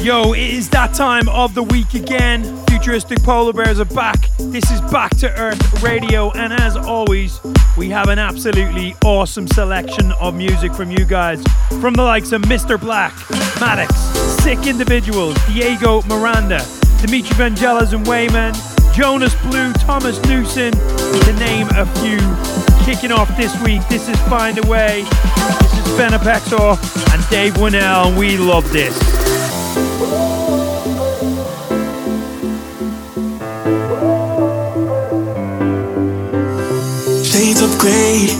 Yo, it is that time of the week again. Futuristic Polar Bears are back. This is Back to Earth Radio, and as always, we have an absolutely awesome selection of music from you guys. From the likes of Mr. Black, Maddix, Sick Individuals, Diego Miranda, Dimitri Vangelis and Wyman, Jonas Blue, Thomas Newson, to name a few. Kicking off this week, this is Find a Way. This is Feenixpawl and Dave Winnel, and we love this. Shades of grey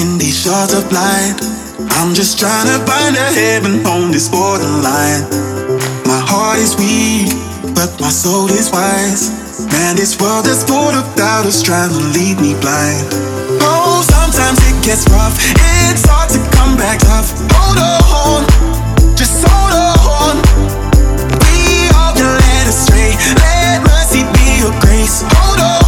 in these shards of light. I'm just trying to find a heaven on this borderline. My heart is weak, but my soul is wise. Man, this world is full of doubters trying to lead me blind. Sometimes it gets rough. It's hard to come back tough. Hold on, just hold on. We all get led astray. Let mercy be your grace. Hold on,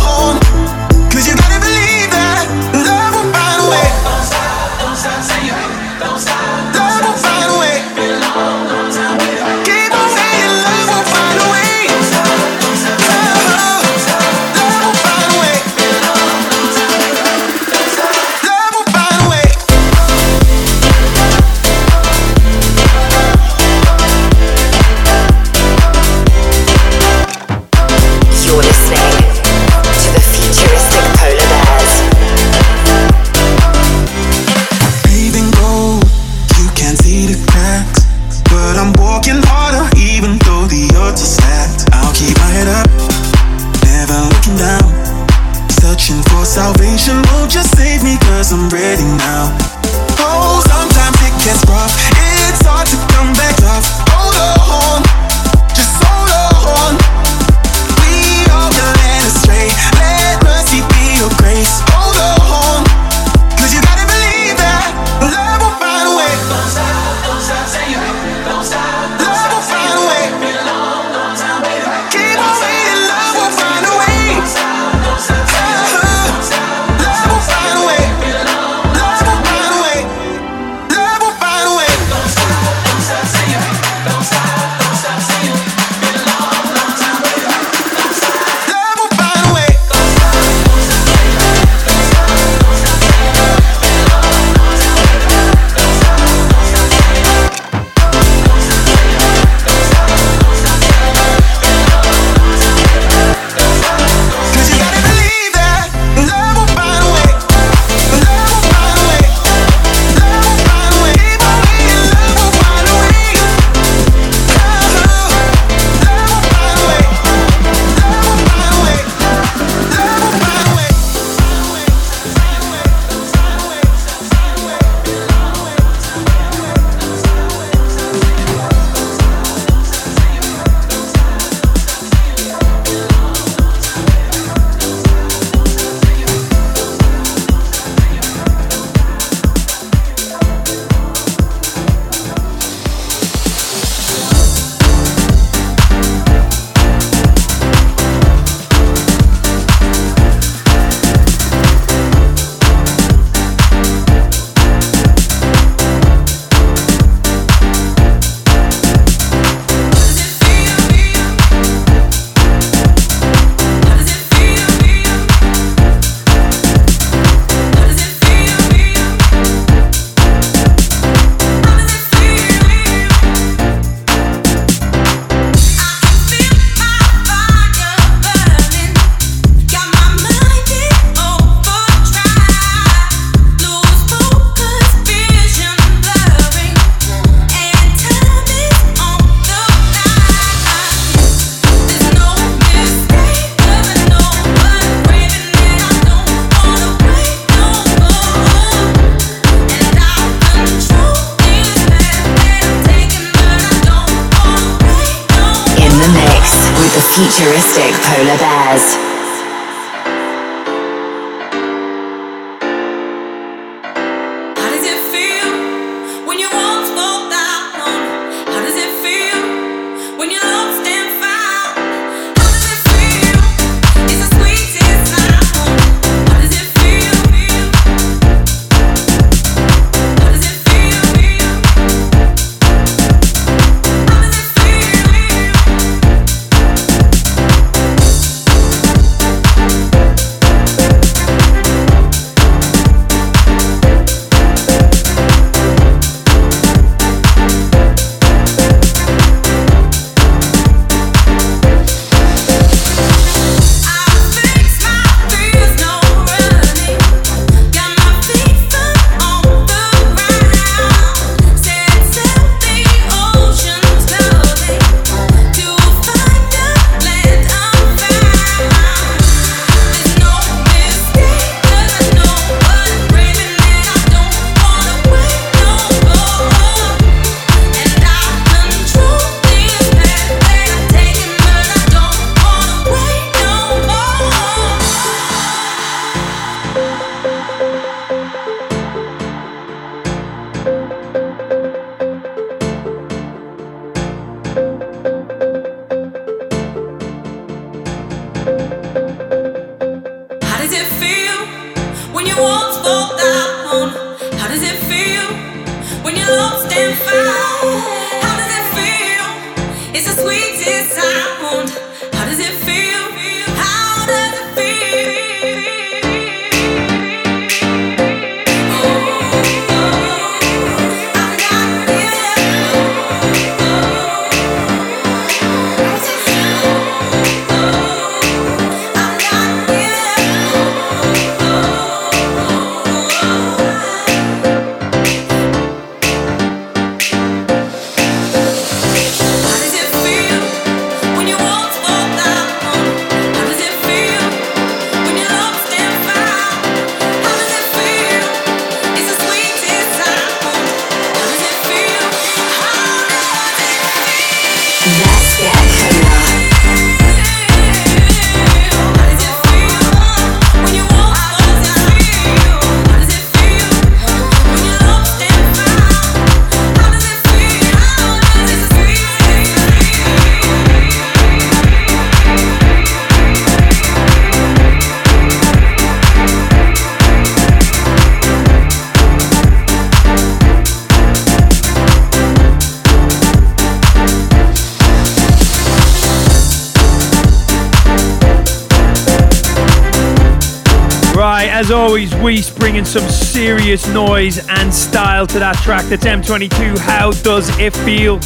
as always, Weiss bringing some serious noise and style to that track. That's M22. How does it feel?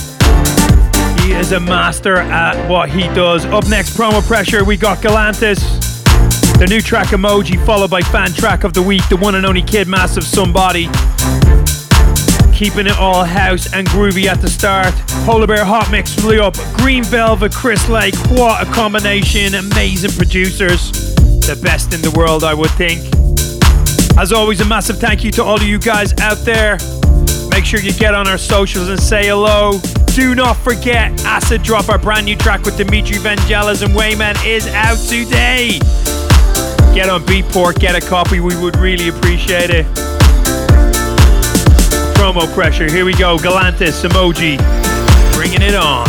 He is a master at what he does. Up next, promo pressure, we got Galantis. The new track emoji, followed by fan track of the week, the one and only Kid Massive Somebody. Keeping it all house and groovy at the start. Polar Bear Hot Mix flew up. Green Velvet, Chris Lake. What a combination. Amazing producers. The best in the world, I would think. As always, a massive thank you to all of you guys out there. Make sure you get on our socials and say hello. Do not forget, Acid Drop, our brand new track with Dimitri Vangelis and Wyman, is out today. Get on Beatport, get a copy, we would really appreciate it. Promo pressure, here we go. Galantis, emoji, bringing it on.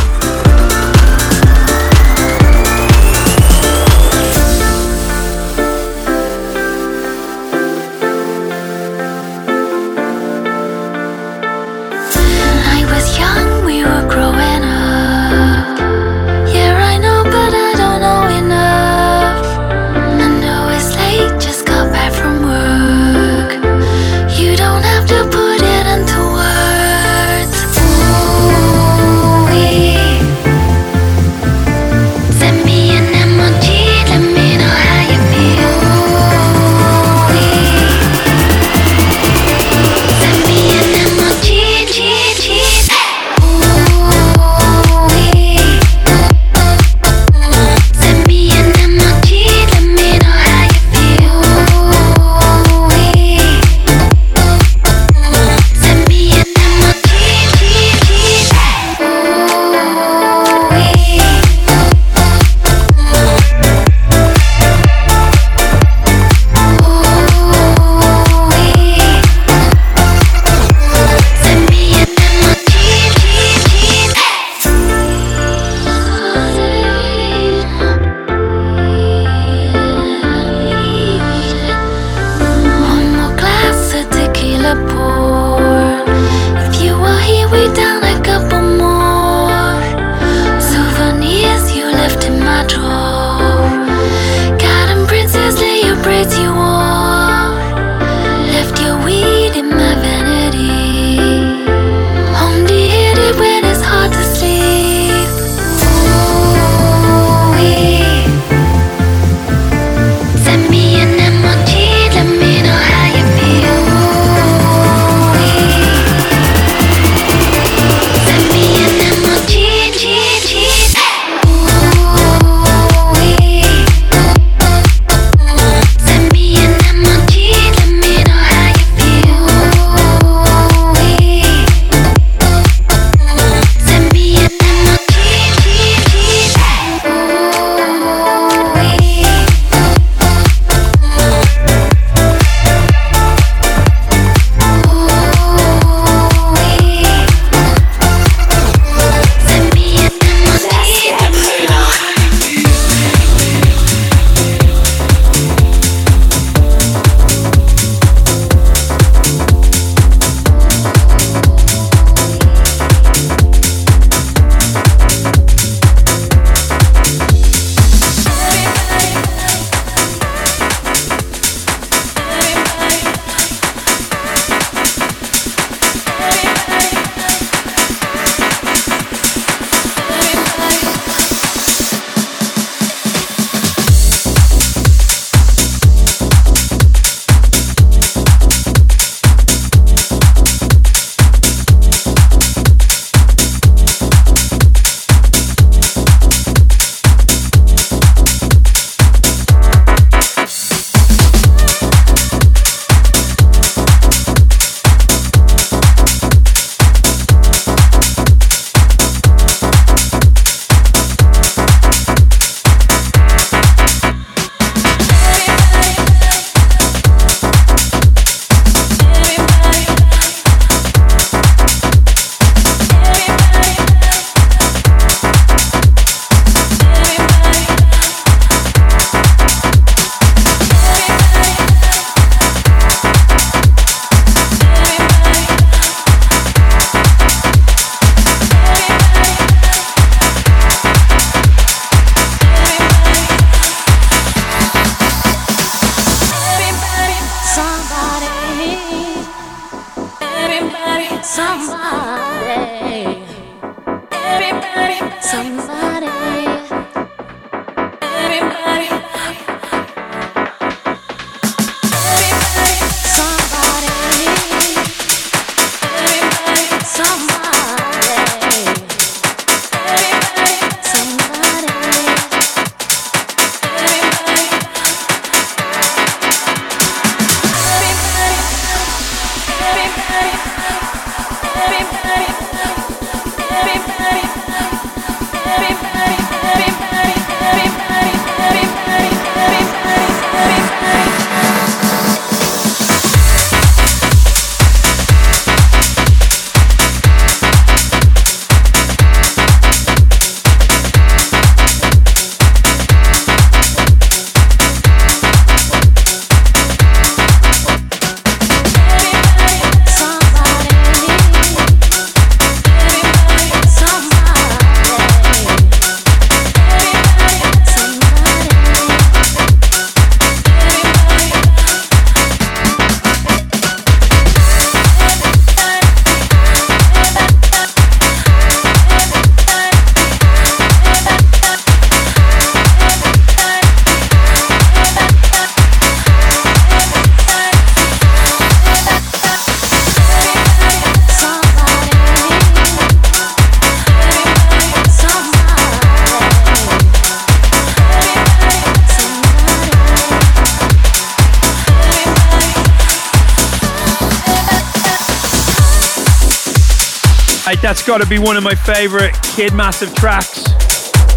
Got to be one of my favorite Kid Massive tracks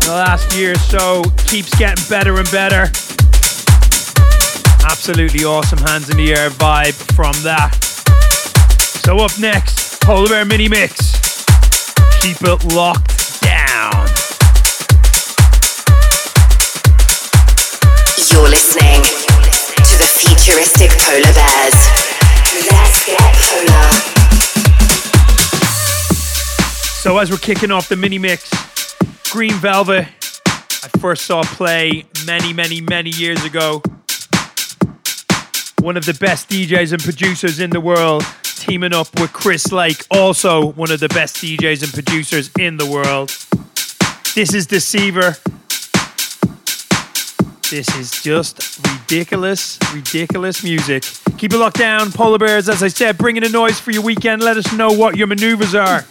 the last year so. Keeps getting better and better. Absolutely awesome hands in the air vibe from that. So up next, Polar Bear Mini Mix. Keep it locked As we're kicking off the mini mix, Green Velvet, I first saw play many, many, many years ago. One of the best DJs and producers in the world, teaming up with Chris Lake, also one of the best DJs and producers in the world. This is Deceiver. This is just ridiculous, ridiculous music. Keep it locked down, Polar Bears. As I said, bringing a noise for your weekend. Let us know what your maneuvers are.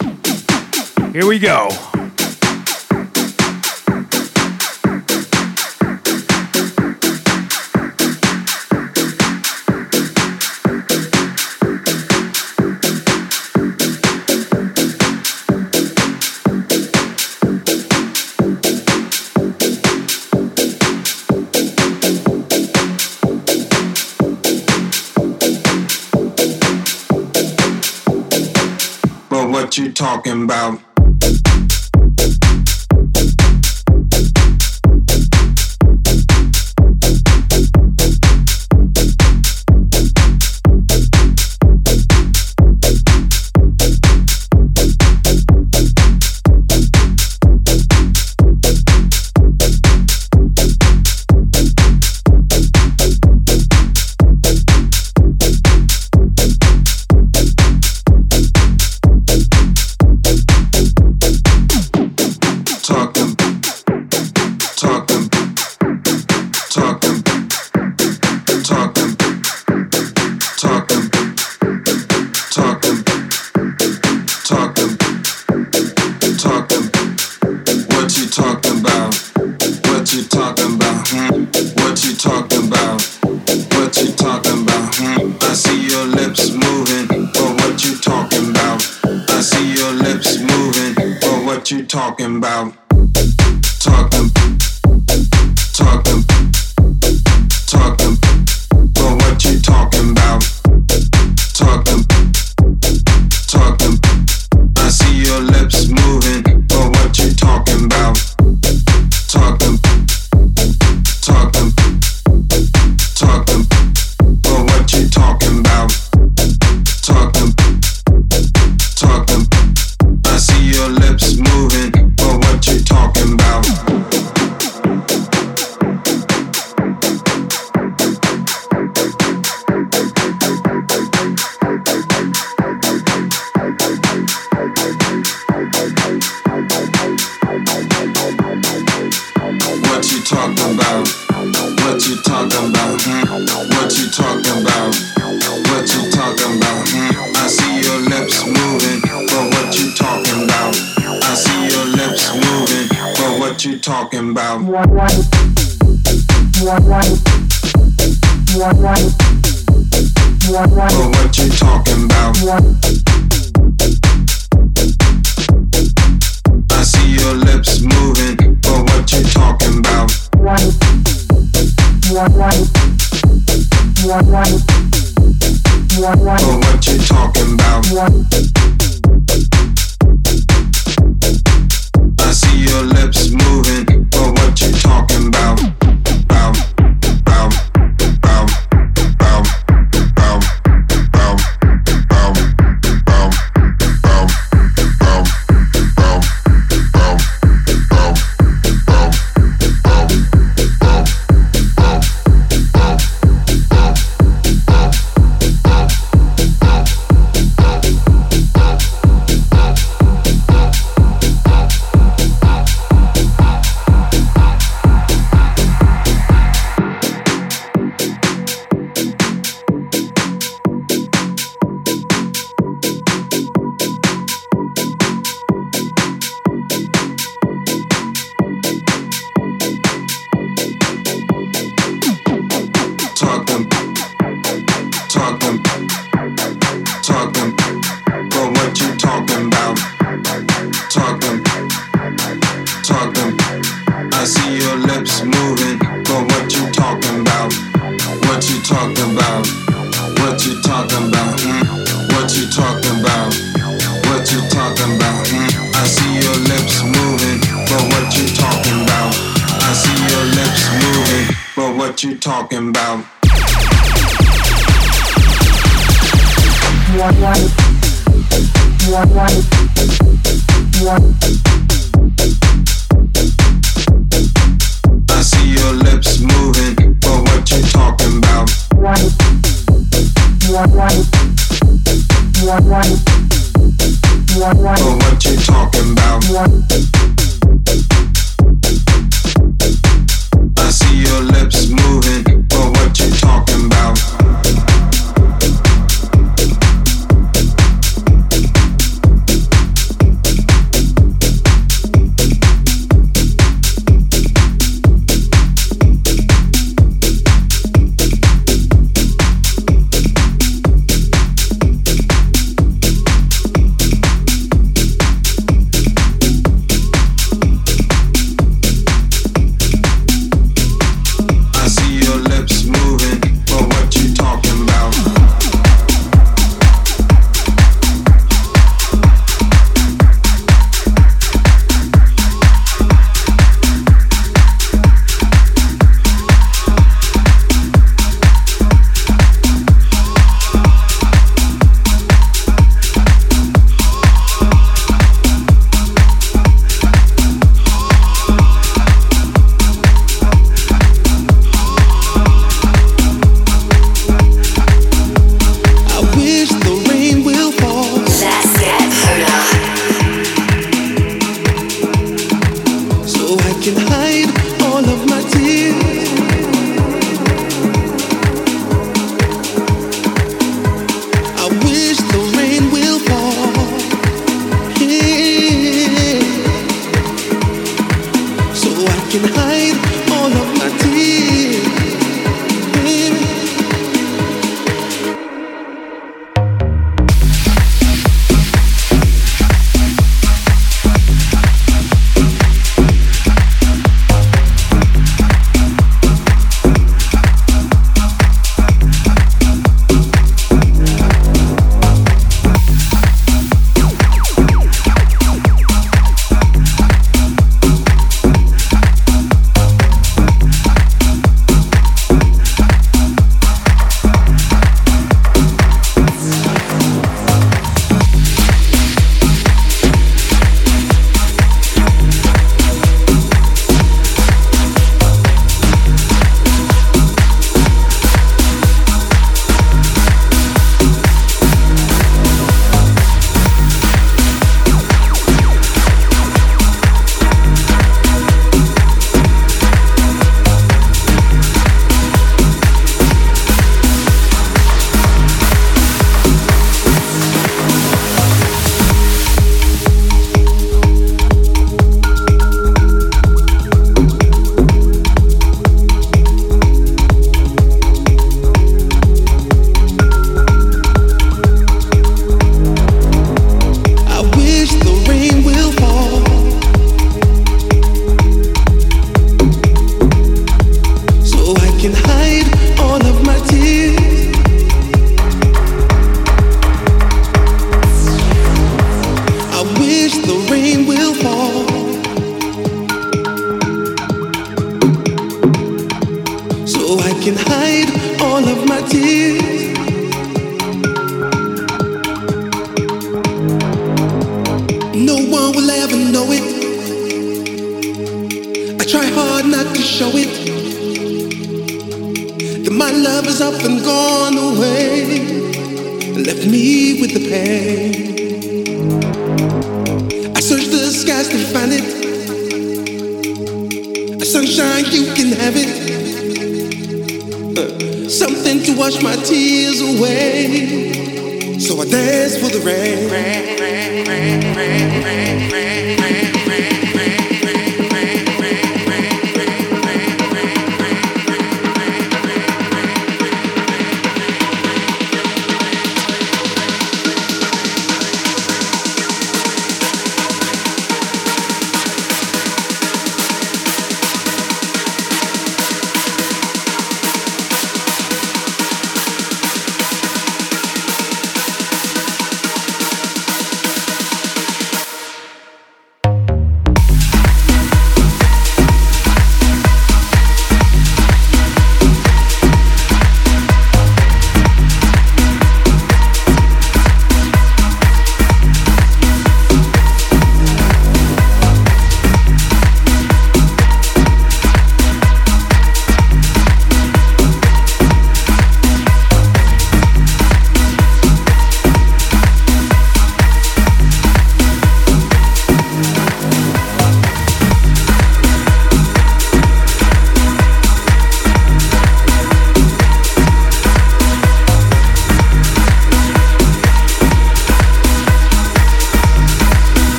Here we go. But what you talking about? Thank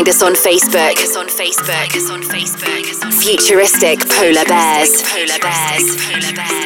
Find us on Facebook. Find us on Facebook. Us on Facebook. Futuristic Polar Bears. Polar Bears. Polar Bears.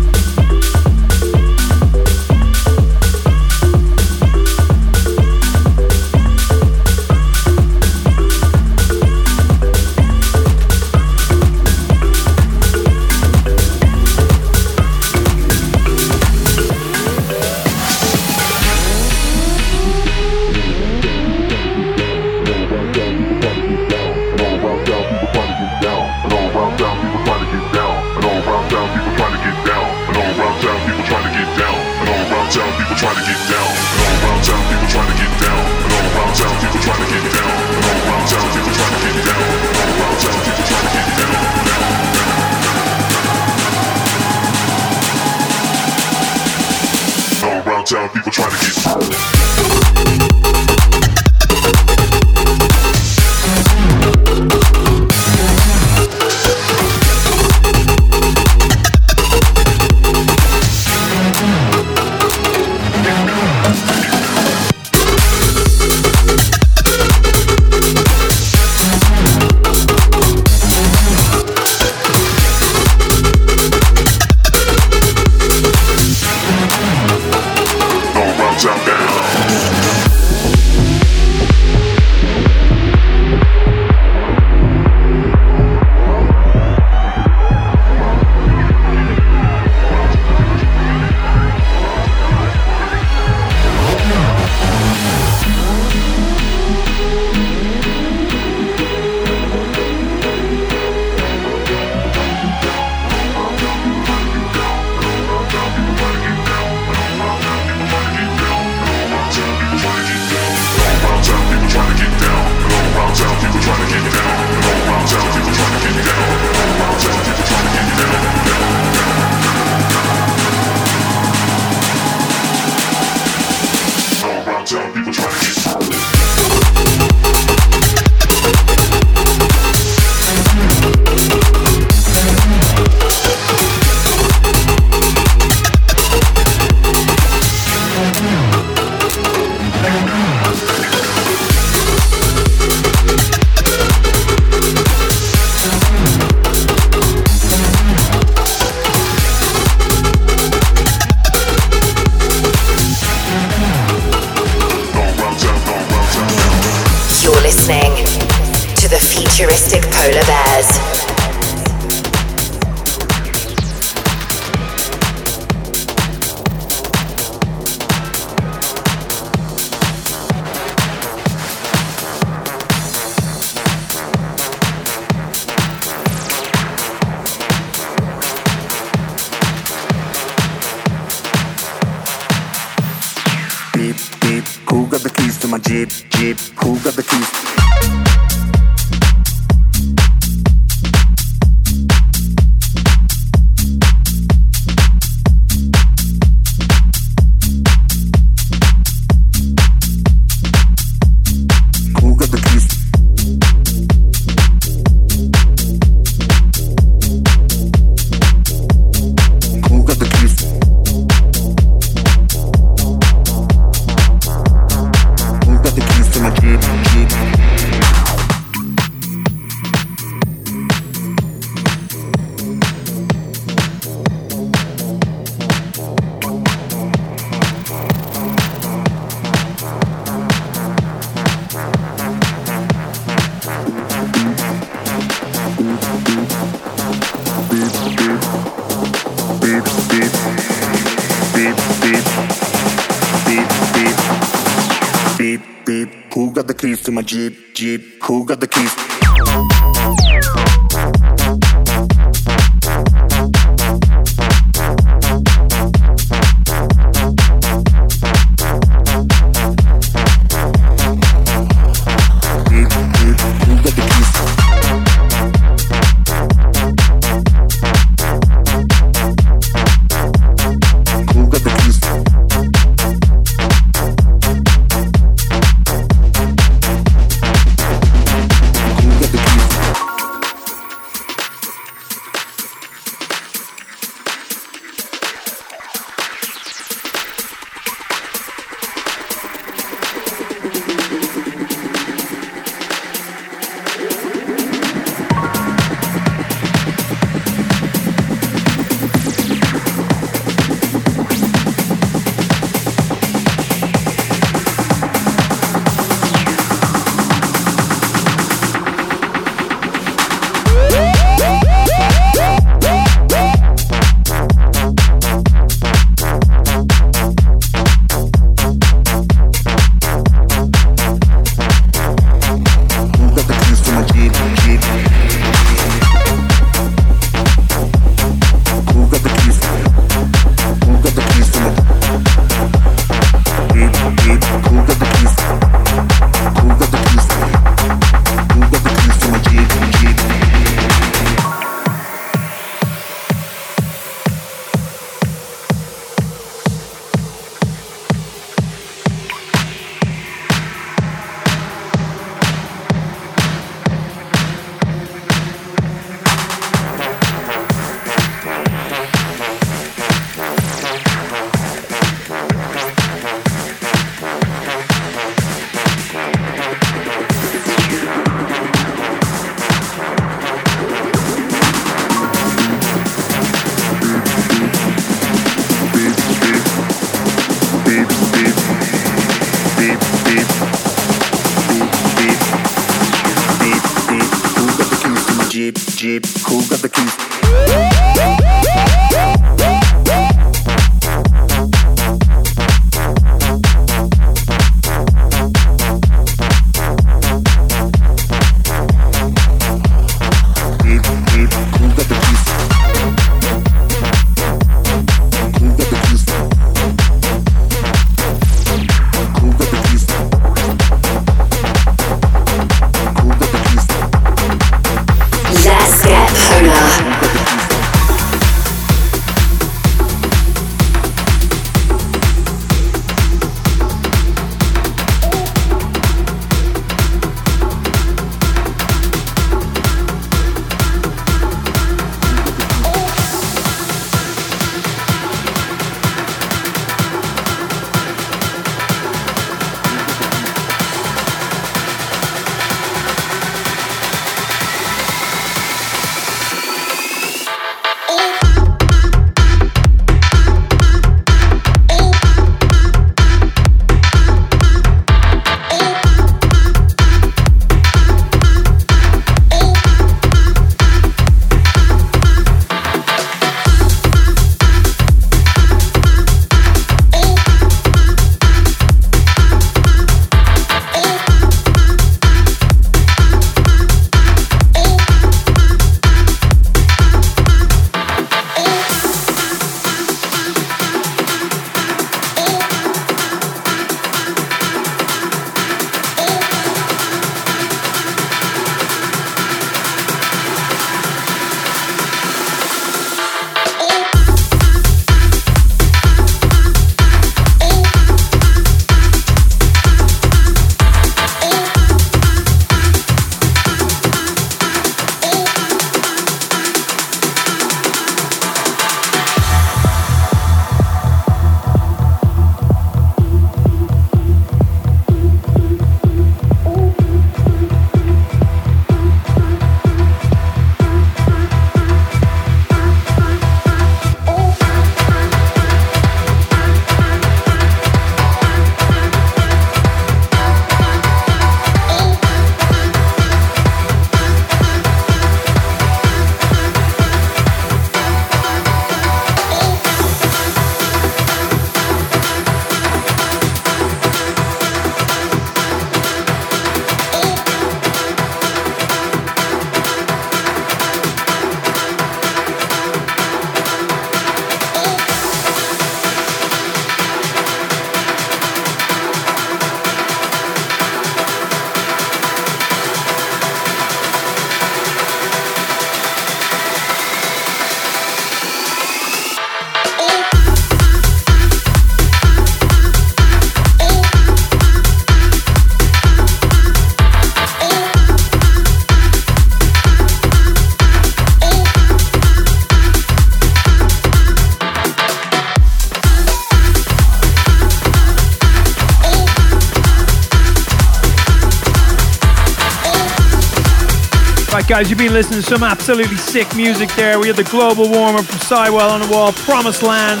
Guys, you've been listening to some absolutely sick music there. We had the global warmer from Siwell on the wall, Promised Land,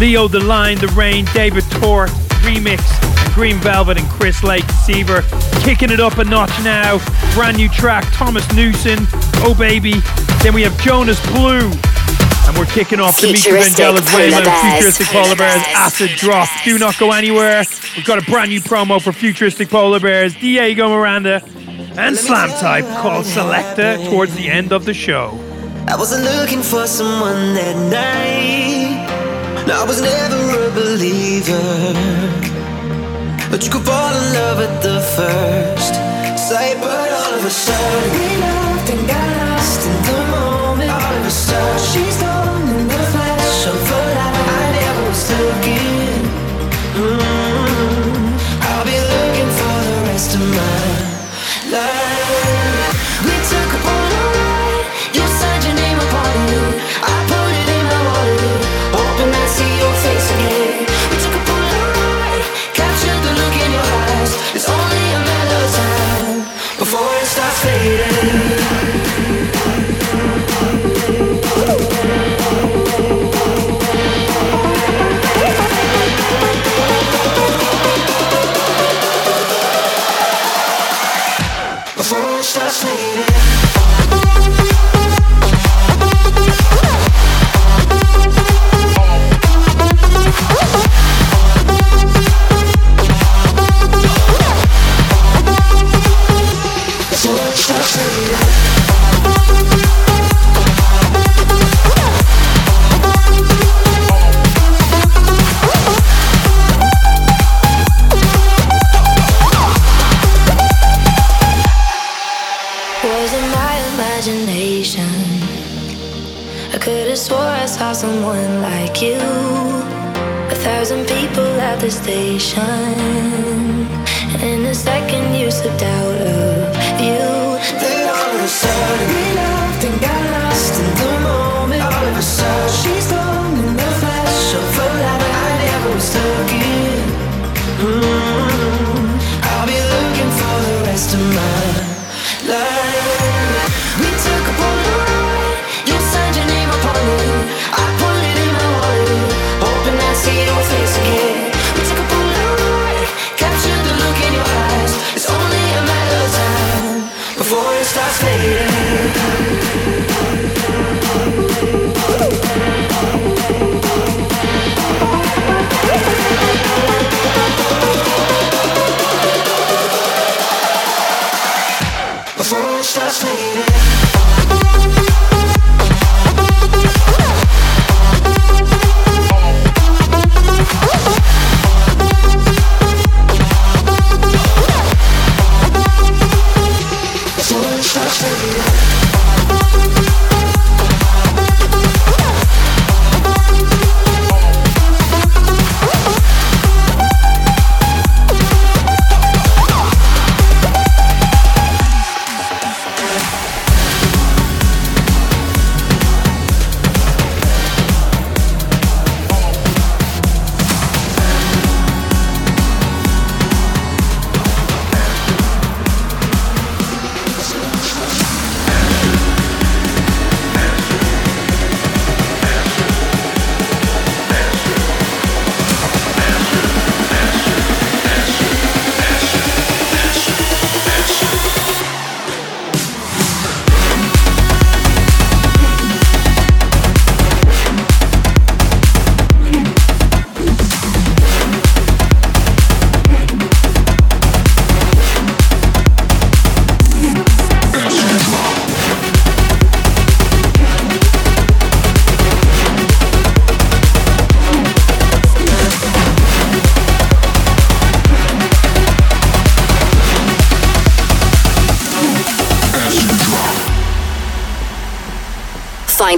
Leo the Lion, The Rain, David Tort, Remix, Green Velvet, and Chris Lake Seaver. Kicking it up a notch now. Brand new track, Thomas Newson, Oh Baby. Then we have Jonas Blue. And we're kicking off Dimitri Vangelis Wyman Futuristic Polar Bears Acid Drop. Do not go anywhere. We've got a brand new promo for Futuristic Polar Bears, Diego Miranda and Slam Type called Selecta towards the end of the show. I wasn't looking for someone that night. No, I was never a believer. But you could fall in love at the first sight. But all of a sudden, we loved and got lost in the moment. All of a sudden, she's gone in the flash of a light. I never was looking. Mm-hmm. I'll be looking for the rest of my before Before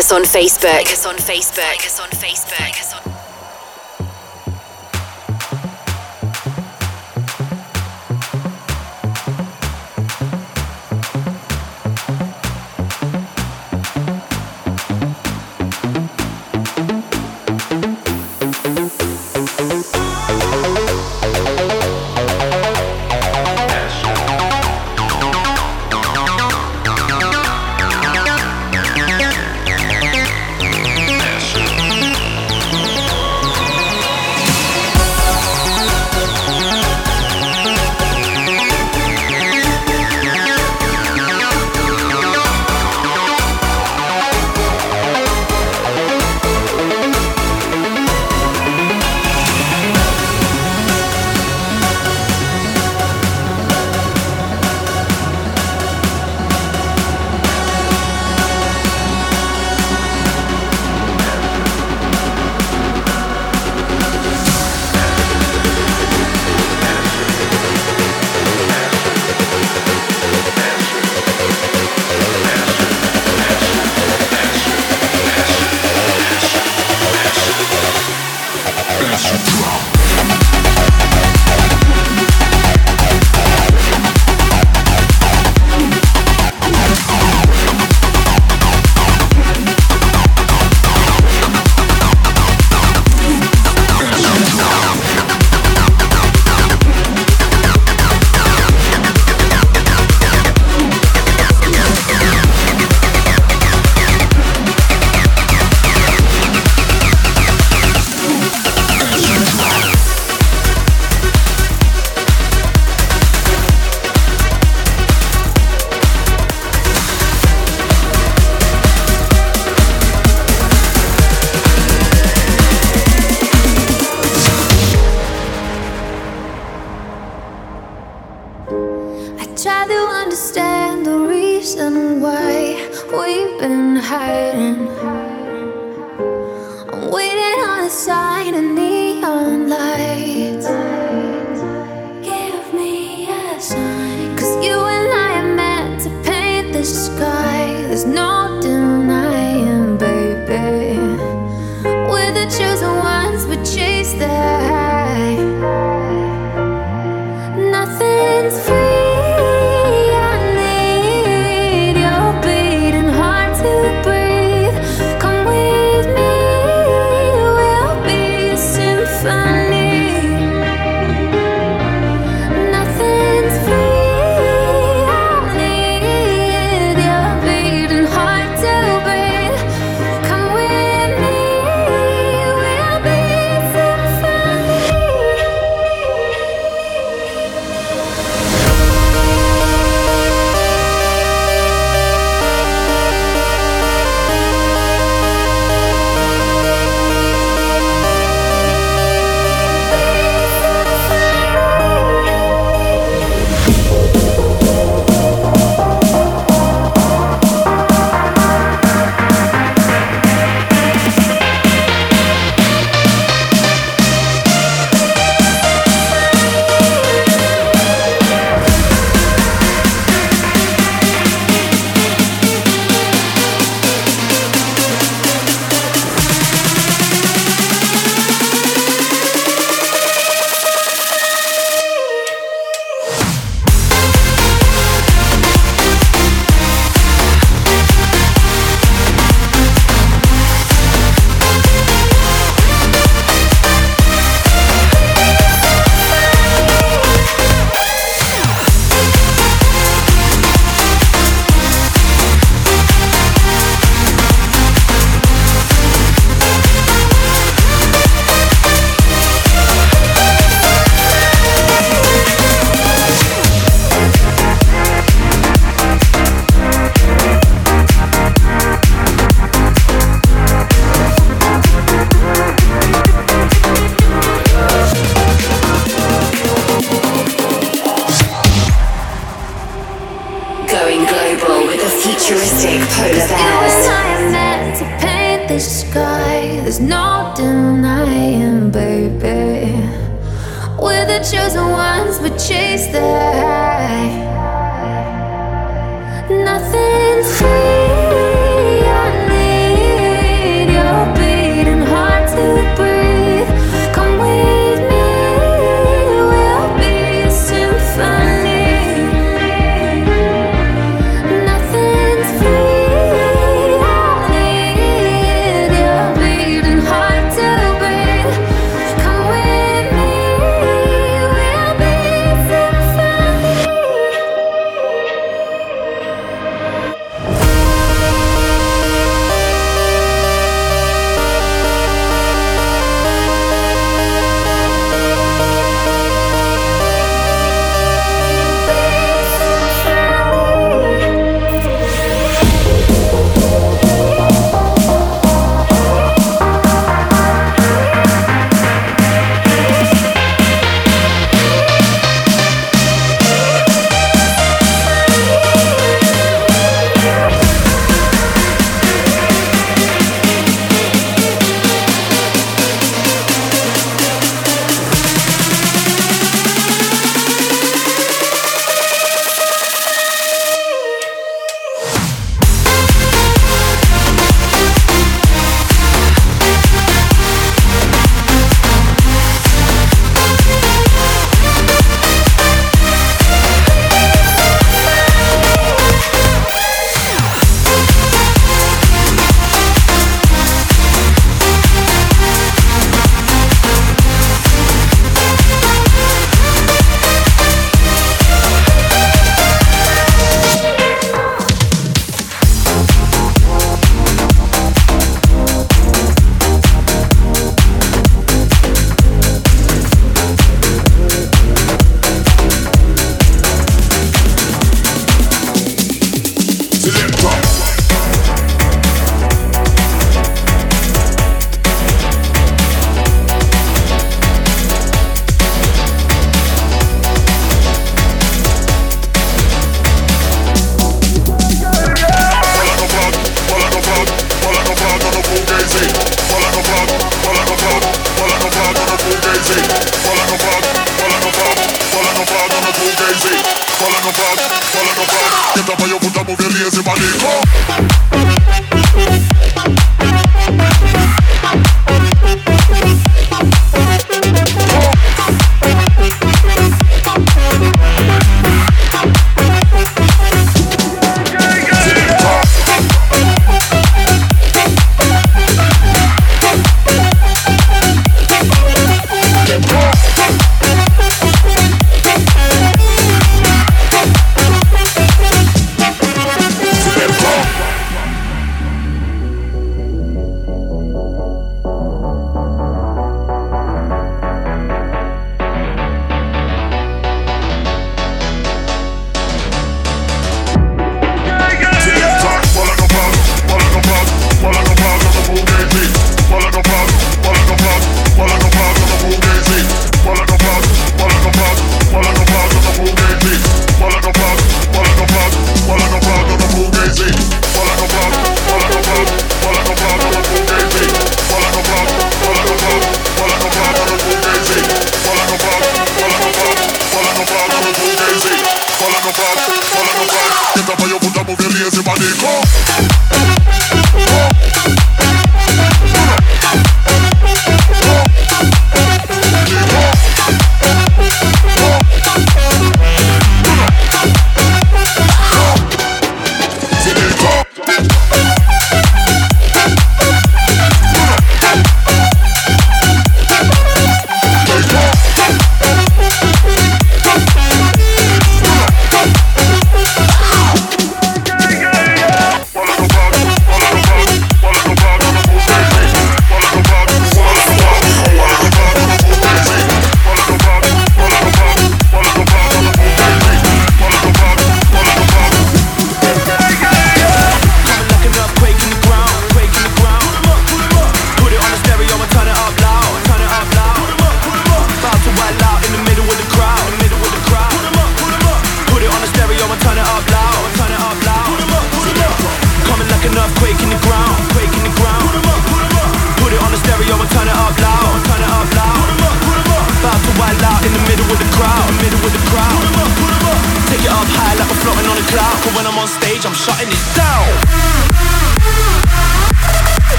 us on Facebook. Find us on Facebook.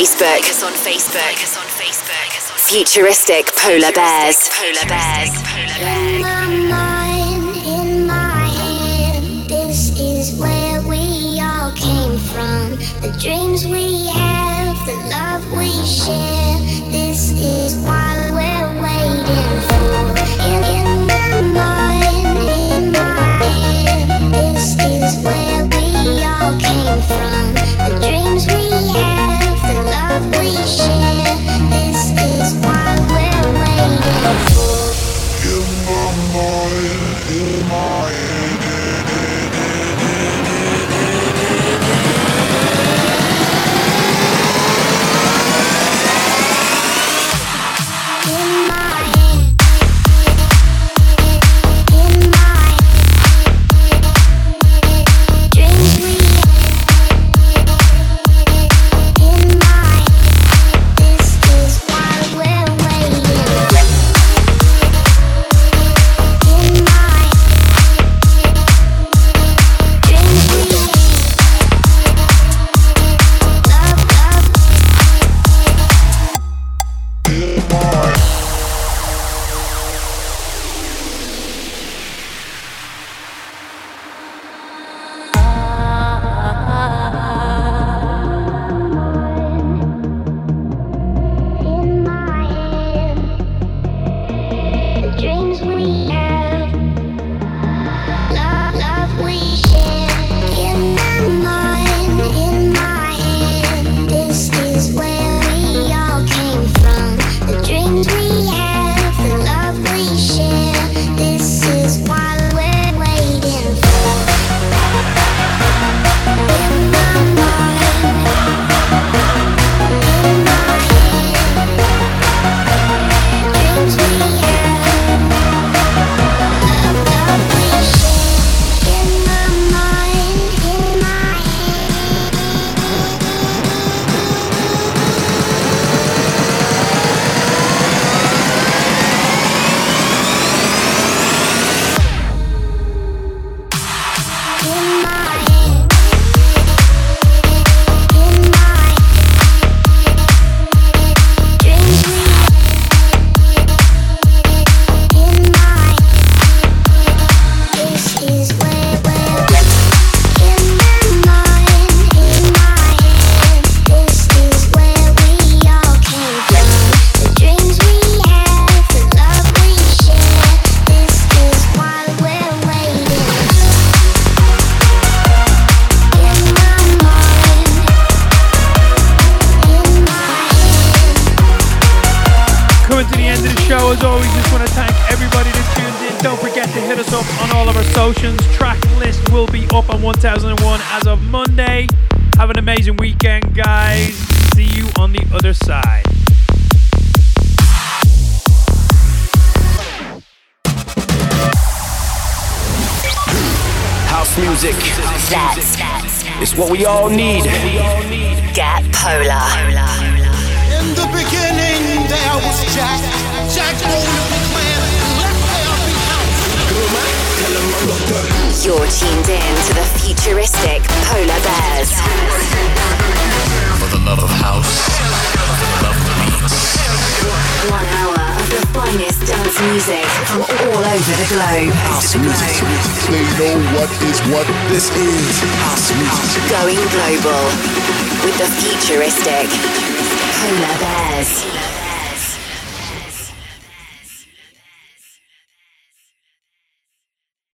Facebook. Like on Facebook. Like on Facebook. Futuristic polar bears. Polar bears. Polar bears. Dreams we we all need.